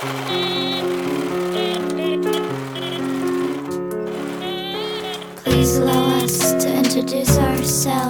Please allow us to introduce ourselves.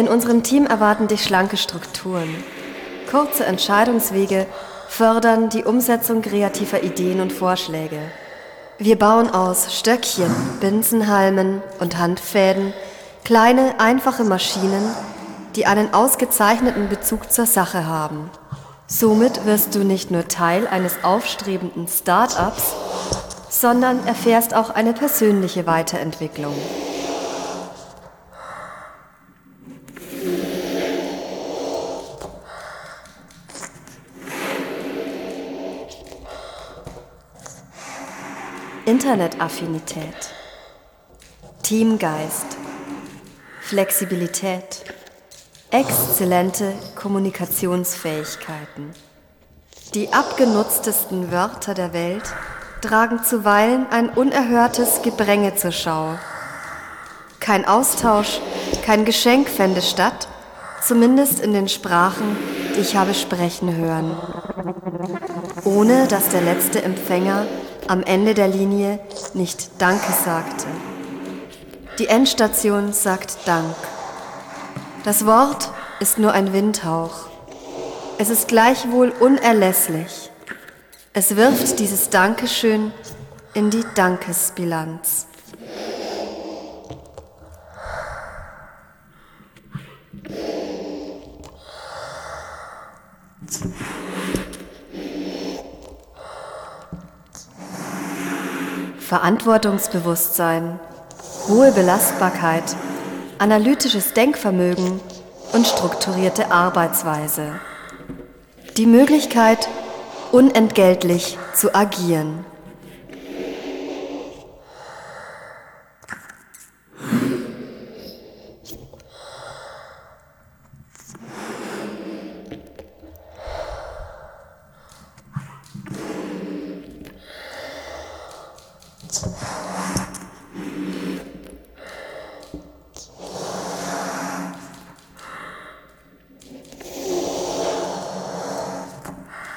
In unserem Team erwarten dich schlanke Strukturen, Kurze Entscheidungswege fördern die Umsetzung kreativer Ideen und Vorschläge. Wir bauen aus Stöckchen, Binsenhalmen und Handfäden kleine, einfache Maschinen, die einen ausgezeichneten Bezug zur Sache haben. Somit wirst du nicht nur Teil eines aufstrebenden Start-ups, sondern erfährst auch eine persönliche Weiterentwicklung. Internetaffinität, Teamgeist, Flexibilität, exzellente Kommunikationsfähigkeiten. Die abgenutztesten Wörter der Welt tragen zuweilen ein unerhörtes Gebränge zur Schau. Kein Austausch, kein Geschenk fände statt, zumindest in den Sprachen, die ich habe sprechen hören, ohne dass der letzte Empfänger am Ende der Linie nicht Danke sagte. Die Endstation sagt Dank. Das Wort ist nur ein Windhauch. Es ist gleichwohl unerlässlich. Es wirft dieses Dankeschön in die Dankesbilanz. Verantwortungsbewusstsein, hohe Belastbarkeit, analytisches Denkvermögen und strukturierte Arbeitsweise. Die Möglichkeit, unentgeltlich zu agieren.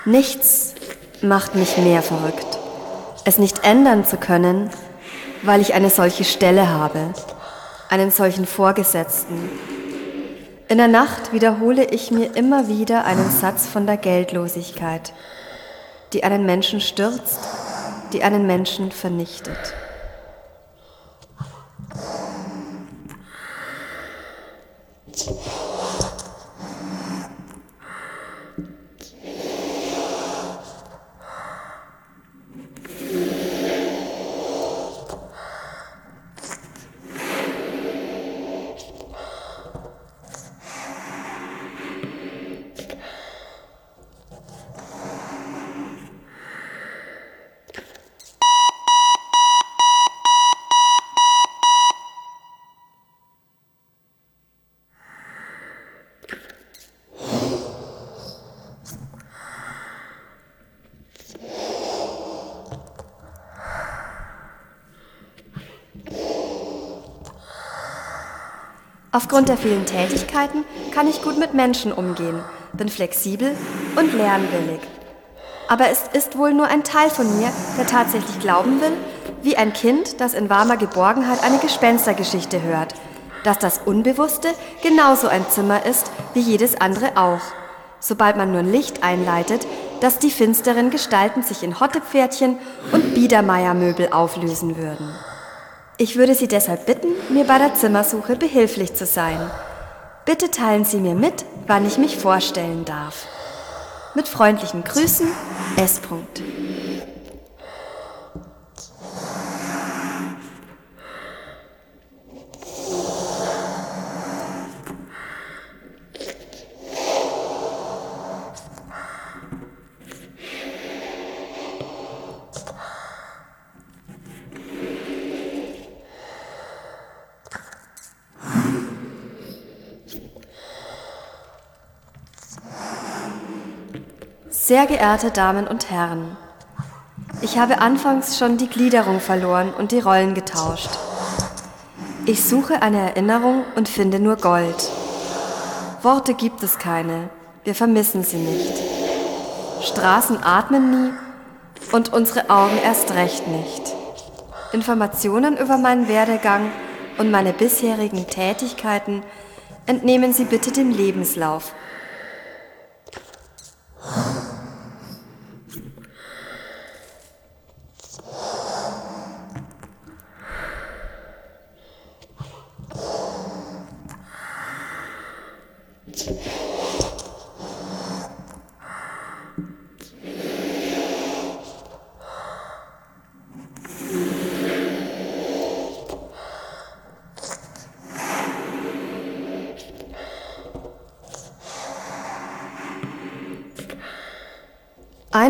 Nichts macht mich mehr verrückt, es nicht ändern zu können, weil ich eine solche Stelle habe, einen solchen Vorgesetzten. In der Nacht wiederhole ich mir immer wieder einen Satz von der Geldlosigkeit, die einen Menschen stürzt, die einen Menschen vernichtet. Aufgrund der vielen Tätigkeiten kann ich gut mit Menschen umgehen, bin flexibel und lernwillig. Aber es ist wohl nur ein Teil von mir, der tatsächlich glauben will, wie ein Kind, das in warmer Geborgenheit eine Gespenstergeschichte hört, dass das Unbewusste genauso ein Zimmer ist wie jedes andere auch. Sobald man nur Licht einleitet, dass die finsteren Gestalten sich in Hottepferdchen und Biedermeiermöbel auflösen würden. Ich würde Sie deshalb bitten, mir bei der Zimmersuche behilflich zu sein. Bitte teilen Sie mir mit, wann ich mich vorstellen darf. Mit freundlichen Grüßen, S. Sehr geehrte Damen und Herren, ich habe anfangs schon die Gliederung verloren und die Rollen getauscht. Ich suche eine Erinnerung und finde nur Gold. Worte gibt es keine, wir vermissen sie nicht. Straßen atmen nie und unsere Augen erst recht nicht. Informationen über meinen Werdegang und meine bisherigen Tätigkeiten entnehmen Sie bitte dem Lebenslauf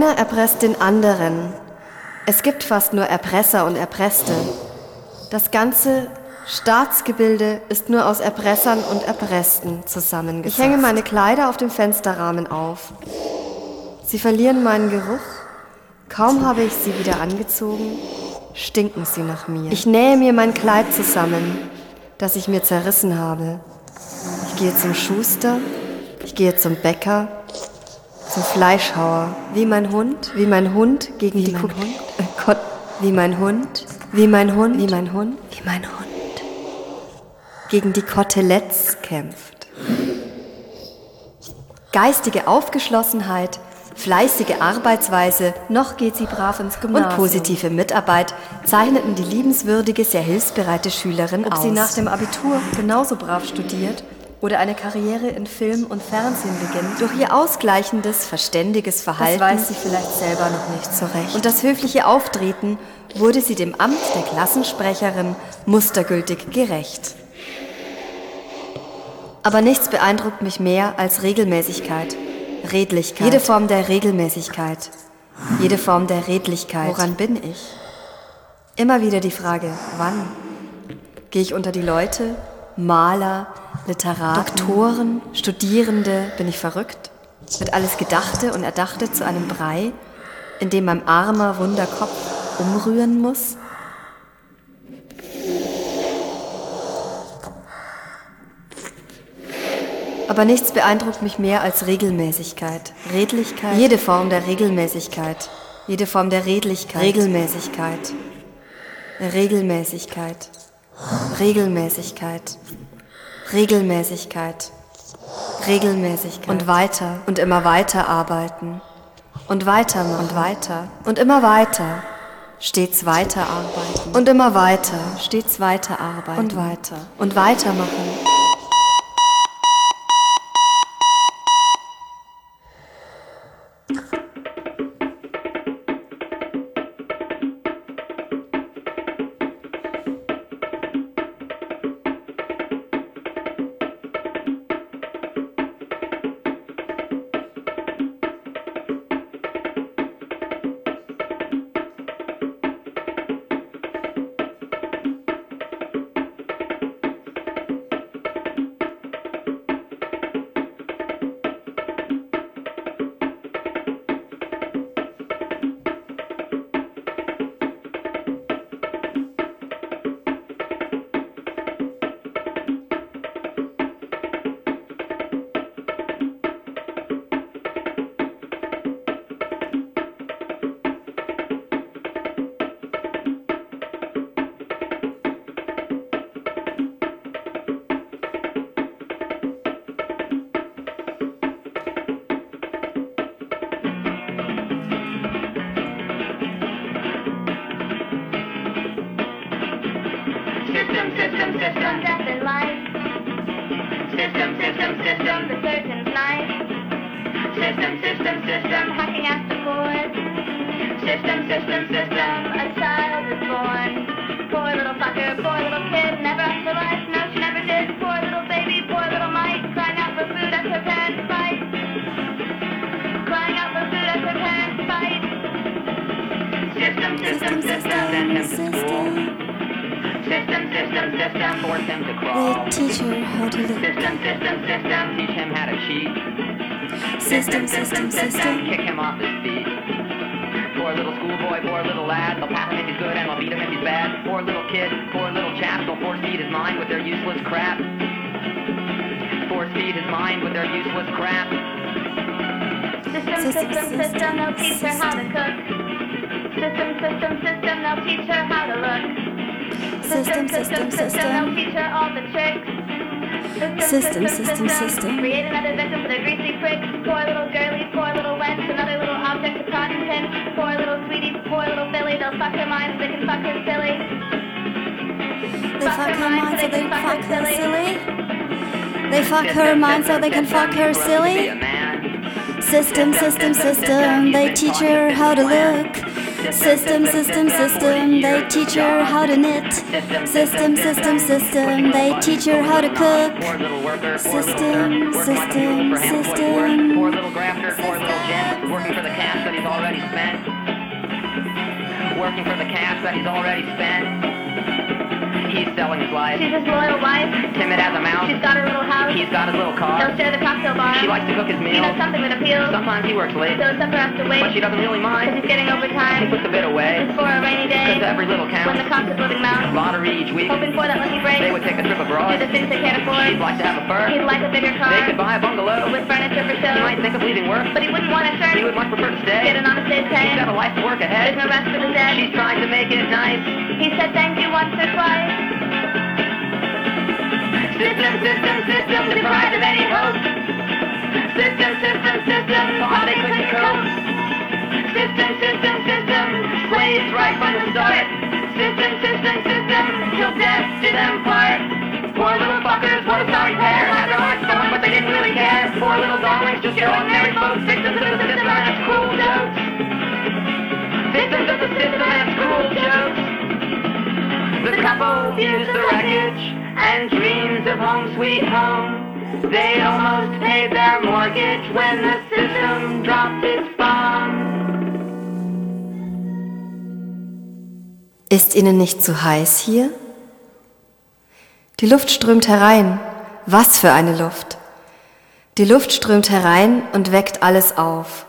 Einer erpresst den anderen. Es gibt fast nur Erpresser und Erpresste. Das ganze Staatsgebilde ist nur aus Erpressern und Erpressten zusammengesetzt. Ich hänge meine Kleider auf dem Fensterrahmen auf. Sie verlieren meinen Geruch. Kaum habe ich sie wieder angezogen, stinken sie nach mir. Ich nähe mir mein Kleid zusammen, das ich mir zerrissen habe. Ich gehe zum Schuster, ich gehe zum Bäcker, zum Fleischhauer, wie mein Hund, wie mein Hund gegen wie die Kuh. Äh wie mein Hund, wie mein Hund, wie mein Hund, wie mein Hund gegen die Koteletts kämpft. Geistige Aufgeschlossenheit, fleißige Arbeitsweise, noch geht sie brav ins Gymnasium. Und positive Mitarbeit zeichneten die liebenswürdige, sehr hilfsbereite Schülerin Ob aus. Ob sie nach dem Abitur genauso brav studiert oder eine Karriere in Film und Fernsehen beginnt. Durch ihr ausgleichendes, verständiges Verhalten das weiß sie vielleicht selber noch nicht so recht. Und das höfliche Auftreten wurde sie dem Amt der Klassensprecherin mustergültig gerecht. Aber nichts beeindruckt mich mehr als Regelmäßigkeit, Redlichkeit. Jede Form der Regelmäßigkeit, jede Form der Redlichkeit. Woran bin ich? Immer wieder die Frage, wann? Gehe ich unter die Leute, Maler, Literaten, Doktoren, Studierende, bin ich verrückt? Wird alles Gedachte und Erdachte zu einem Brei, in dem mein armer Wunderkopf umrühren muss? Aber nichts beeindruckt mich mehr als Regelmäßigkeit, Redlichkeit, jede Form der Regelmäßigkeit, jede Form der Redlichkeit, Regelmäßigkeit, Regelmäßigkeit. Regelmäßigkeit, Regelmäßigkeit, Regelmäßigkeit. Und weiter. Und immer weiter arbeiten. Und weiter und weiter. Und immer weiter, stets weiter arbeiten. Und immer weiter, stets weiter arbeiten. Und weiter. Und weitermachen. System, system, the surgeon's knife. System, system, system, hacking at the cord. System, system, system, a child is born. Poor little fucker, poor little kid, never asked for life, no she never did. Poor little baby, poor little mite, crying out for food as her parents fight. Crying out for food as her parents fight. System, system, system, system, system. system. System, system, force him to crawl. The teacher how to live. System, system, system, teach him how to cheat. System, system, system, system, kick him off his feet. Poor little schoolboy, poor little lad, they'll pass him if he's good and they'll beat him if he's bad. Poor little kid, poor little chap, they'll force feed his mind with their useless crap. Force feed his mind with their useless crap. System, system, system, they'll teach her how to cook. System, system, system, they'll teach her how to look. Create another victim for their greasy pricks. Poor little girlie, poor little wench, another little object of cotton pin. Poor little sweetie, poor little Billy, they'll fuck her mind so they can fuck her silly. They fuck, fuck her mind so they can fuck her silly. They fuck her mind so they can fuck her silly. System, system, system, they teach her how to look. System, system, system, they teach her how to knit. System, system, system, they teach her how to cook. System, system, system. Little little working for the cash that he's already spent. Working for the cash that he's already spent. He's selling his life. She's his loyal wife. Timid as a mouse. She's got her little house. He's got his little car. They'll share the cocktail bar. She likes to cook his He meals. does something that appeals. Sometimes he works late, So supper has to wait. but she doesn't really mind. Mind. he's getting overtime. He puts a bit away. It's for a rainy day. Because every little counts. When the cost of living mounts. Lottery each week. Hoping for that lucky break. They would take a trip Do abroad. the things they can't She'd like to have a fur. He'd like a bigger car. They could buy a bungalow. With furniture for He show. might think of leaving work. But he wouldn't want to turn. He would much prefer to stay. Get an honest day's pay. He's got a life to work ahead. There's no rest for the dead. She's trying to make it nice. He said thank you once or twice. System, system, system, deprived of any hope. System, system, system, thought they couldn't cope. System, system, system, slaves right from the start. System, system, system, till death did them part. Poor little fuckers, what a sorry pair. Had their hearts stolen, but they didn't really care. Poor little darlings, just your ordinary folks. Victims of the system and its cruel jokes. Victims of the system views the wreckage and dreams of home sweet home. They almost paid their mortgage when the system dropped its bomb. Ist Ihnen nicht zu heiß hier? Die Luft strömt herein. Was für eine Luft. Die Luft strömt herein und weckt alles auf.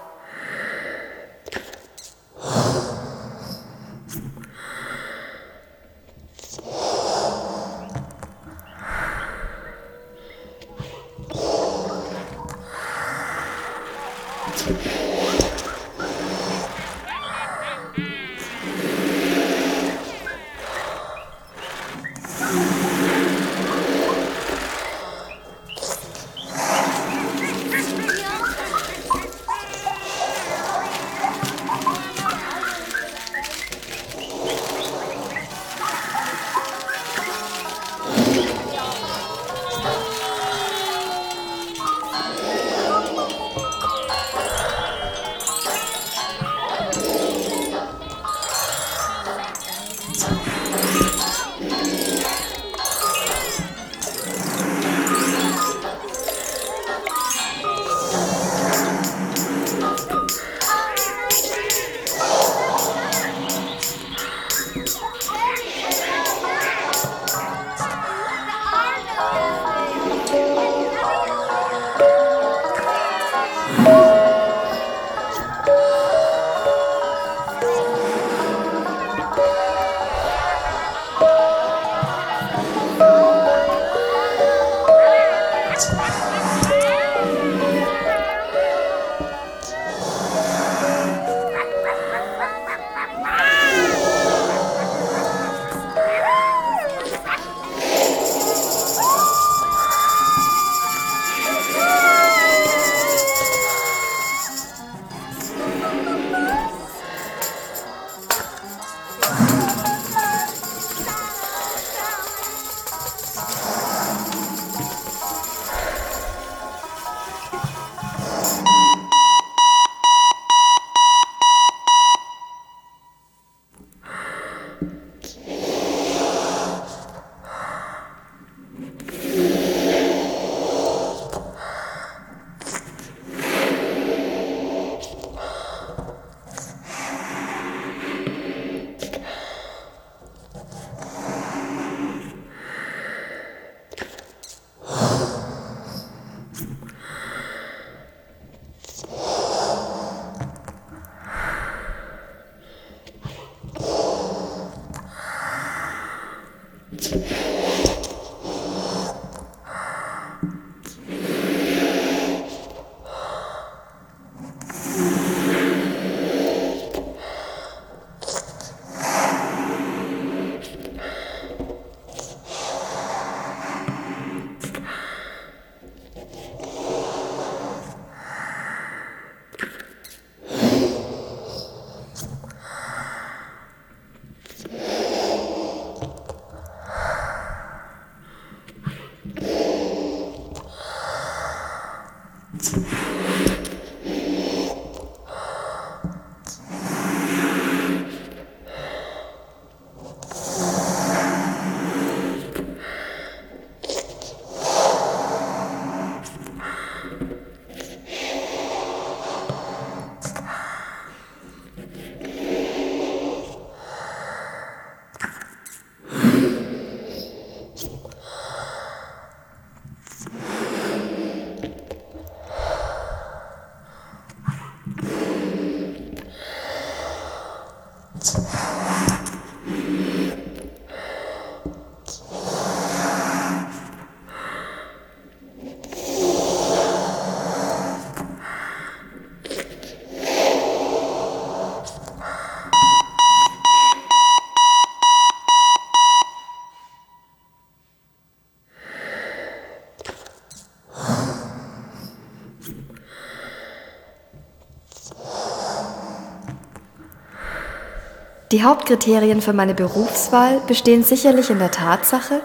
Die Hauptkriterien für meine Berufswahl bestehen sicherlich in der Tatsache,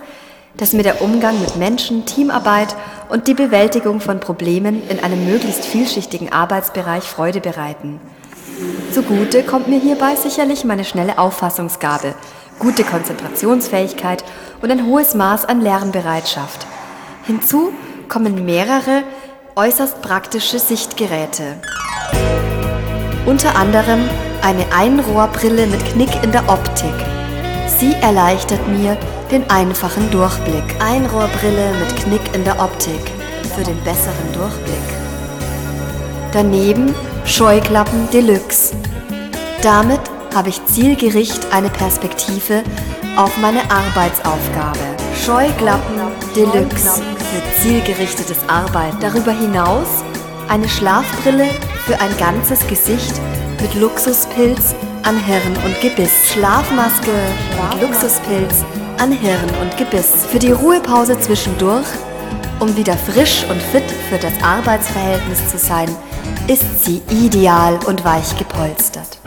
dass mir der Umgang mit Menschen, Teamarbeit und die Bewältigung von Problemen in einem möglichst vielschichtigen Arbeitsbereich Freude bereiten. Zugute kommt mir hierbei sicherlich meine schnelle Auffassungsgabe, gute Konzentrationsfähigkeit und ein hohes Maß an Lernbereitschaft. Hinzu kommen mehrere äußerst praktische Sichtgeräte. Unter anderem eine Einrohrbrille mit Knick in der Optik. Sie erleichtert mir den einfachen Durchblick. Einrohrbrille mit Knick in der Optik für den besseren Durchblick. Daneben Scheuklappen Deluxe. Damit habe ich zielgericht eine Perspektive auf meine Arbeitsaufgabe. Scheuklappen Deluxe für zielgerichtetes Arbeiten. Darüber hinaus eine Schlafbrille für ein ganzes Gesicht mit Luxuspilz an Hirn und Gebiss. Schlafmaske mit Luxuspilz an Hirn und Gebiss. Für die Ruhepause zwischendurch, um wieder frisch und fit für das Arbeitsverhältnis zu sein, ist sie ideal und weich gepolstert.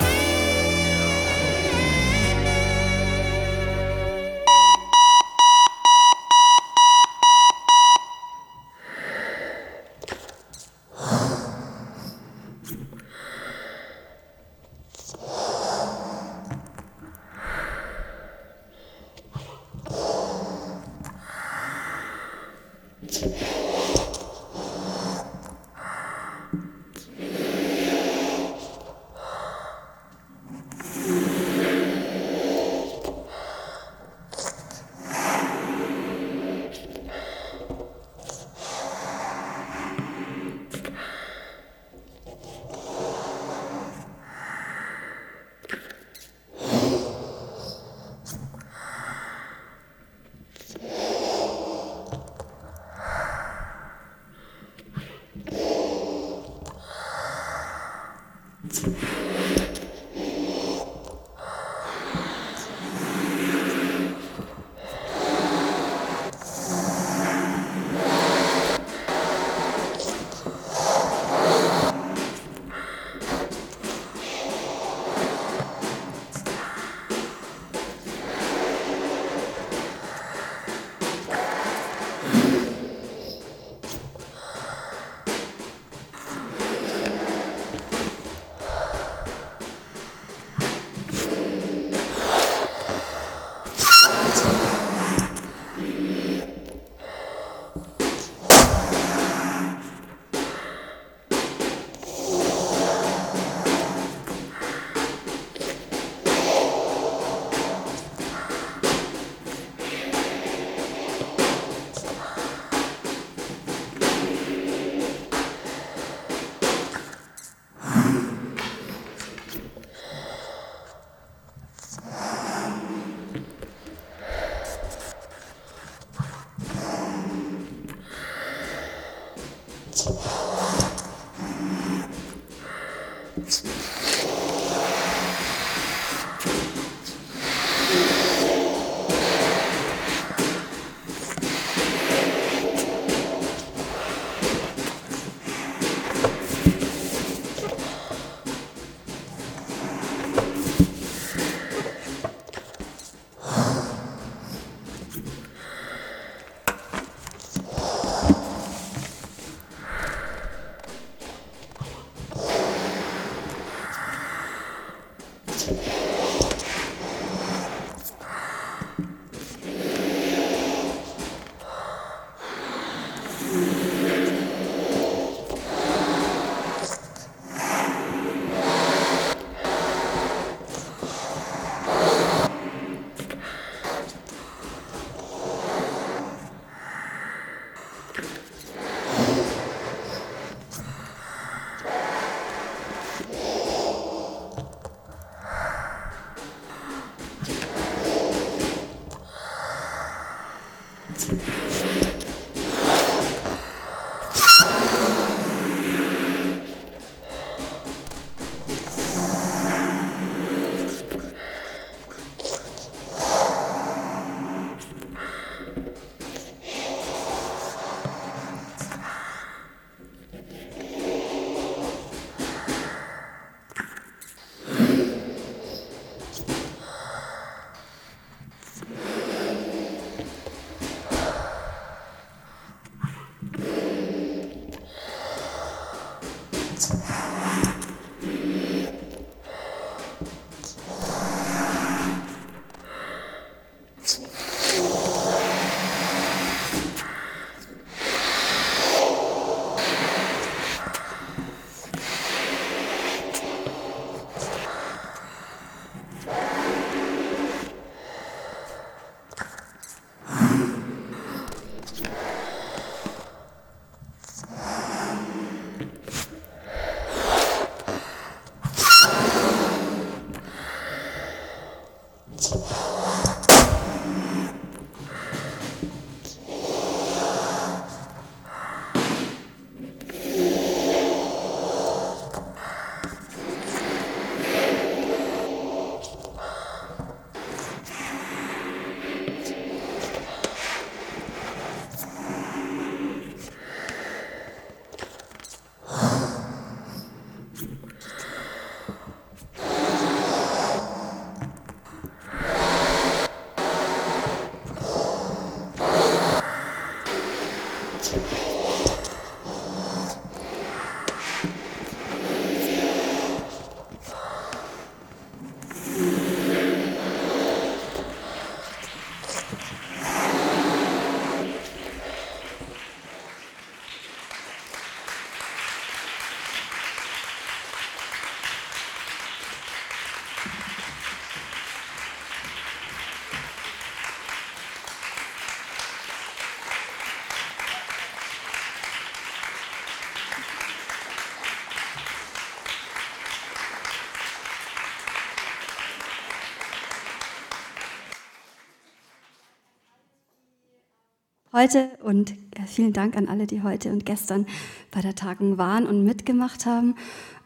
Heute und ja, vielen Dank an alle, die heute und gestern bei der Tagung waren und mitgemacht haben.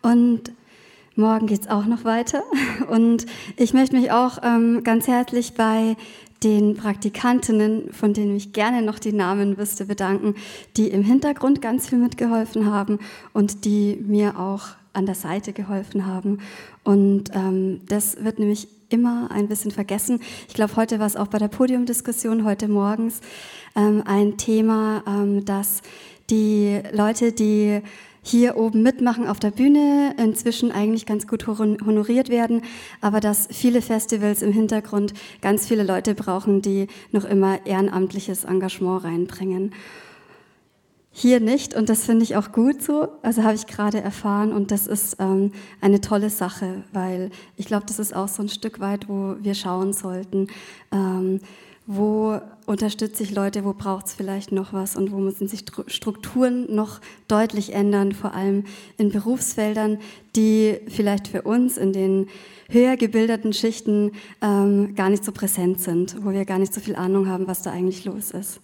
Und morgen geht es auch noch weiter. Und ich möchte mich auch ähm, ganz herzlich bei den Praktikantinnen, von denen ich gerne noch die Namen wüsste, bedanken, die im Hintergrund ganz viel mitgeholfen haben und die mir auch an der Seite geholfen haben. Und ähm, das wird nämlich immer ein bisschen vergessen. Ich glaube, heute war es auch bei der Podiumdiskussion, heute morgens, ähm, ein Thema, ähm, dass die Leute, die hier oben mitmachen auf der Bühne, inzwischen eigentlich ganz gut honoriert werden, aber dass viele Festivals im Hintergrund ganz viele Leute brauchen, die noch immer ehrenamtliches Engagement reinbringen. Hier nicht und das finde ich auch gut so. Also habe ich gerade erfahren und das ist ähm, eine tolle Sache, weil ich glaube, das ist auch so ein Stück weit, wo wir schauen sollten. Ähm, wo unterstütze ich Leute, wo braucht es vielleicht noch was und wo müssen sich Strukturen noch deutlich ändern, vor allem in Berufsfeldern, die vielleicht für uns in den höher gebildeten Schichten ähm, gar nicht so präsent sind, wo wir gar nicht so viel Ahnung haben, was da eigentlich los ist.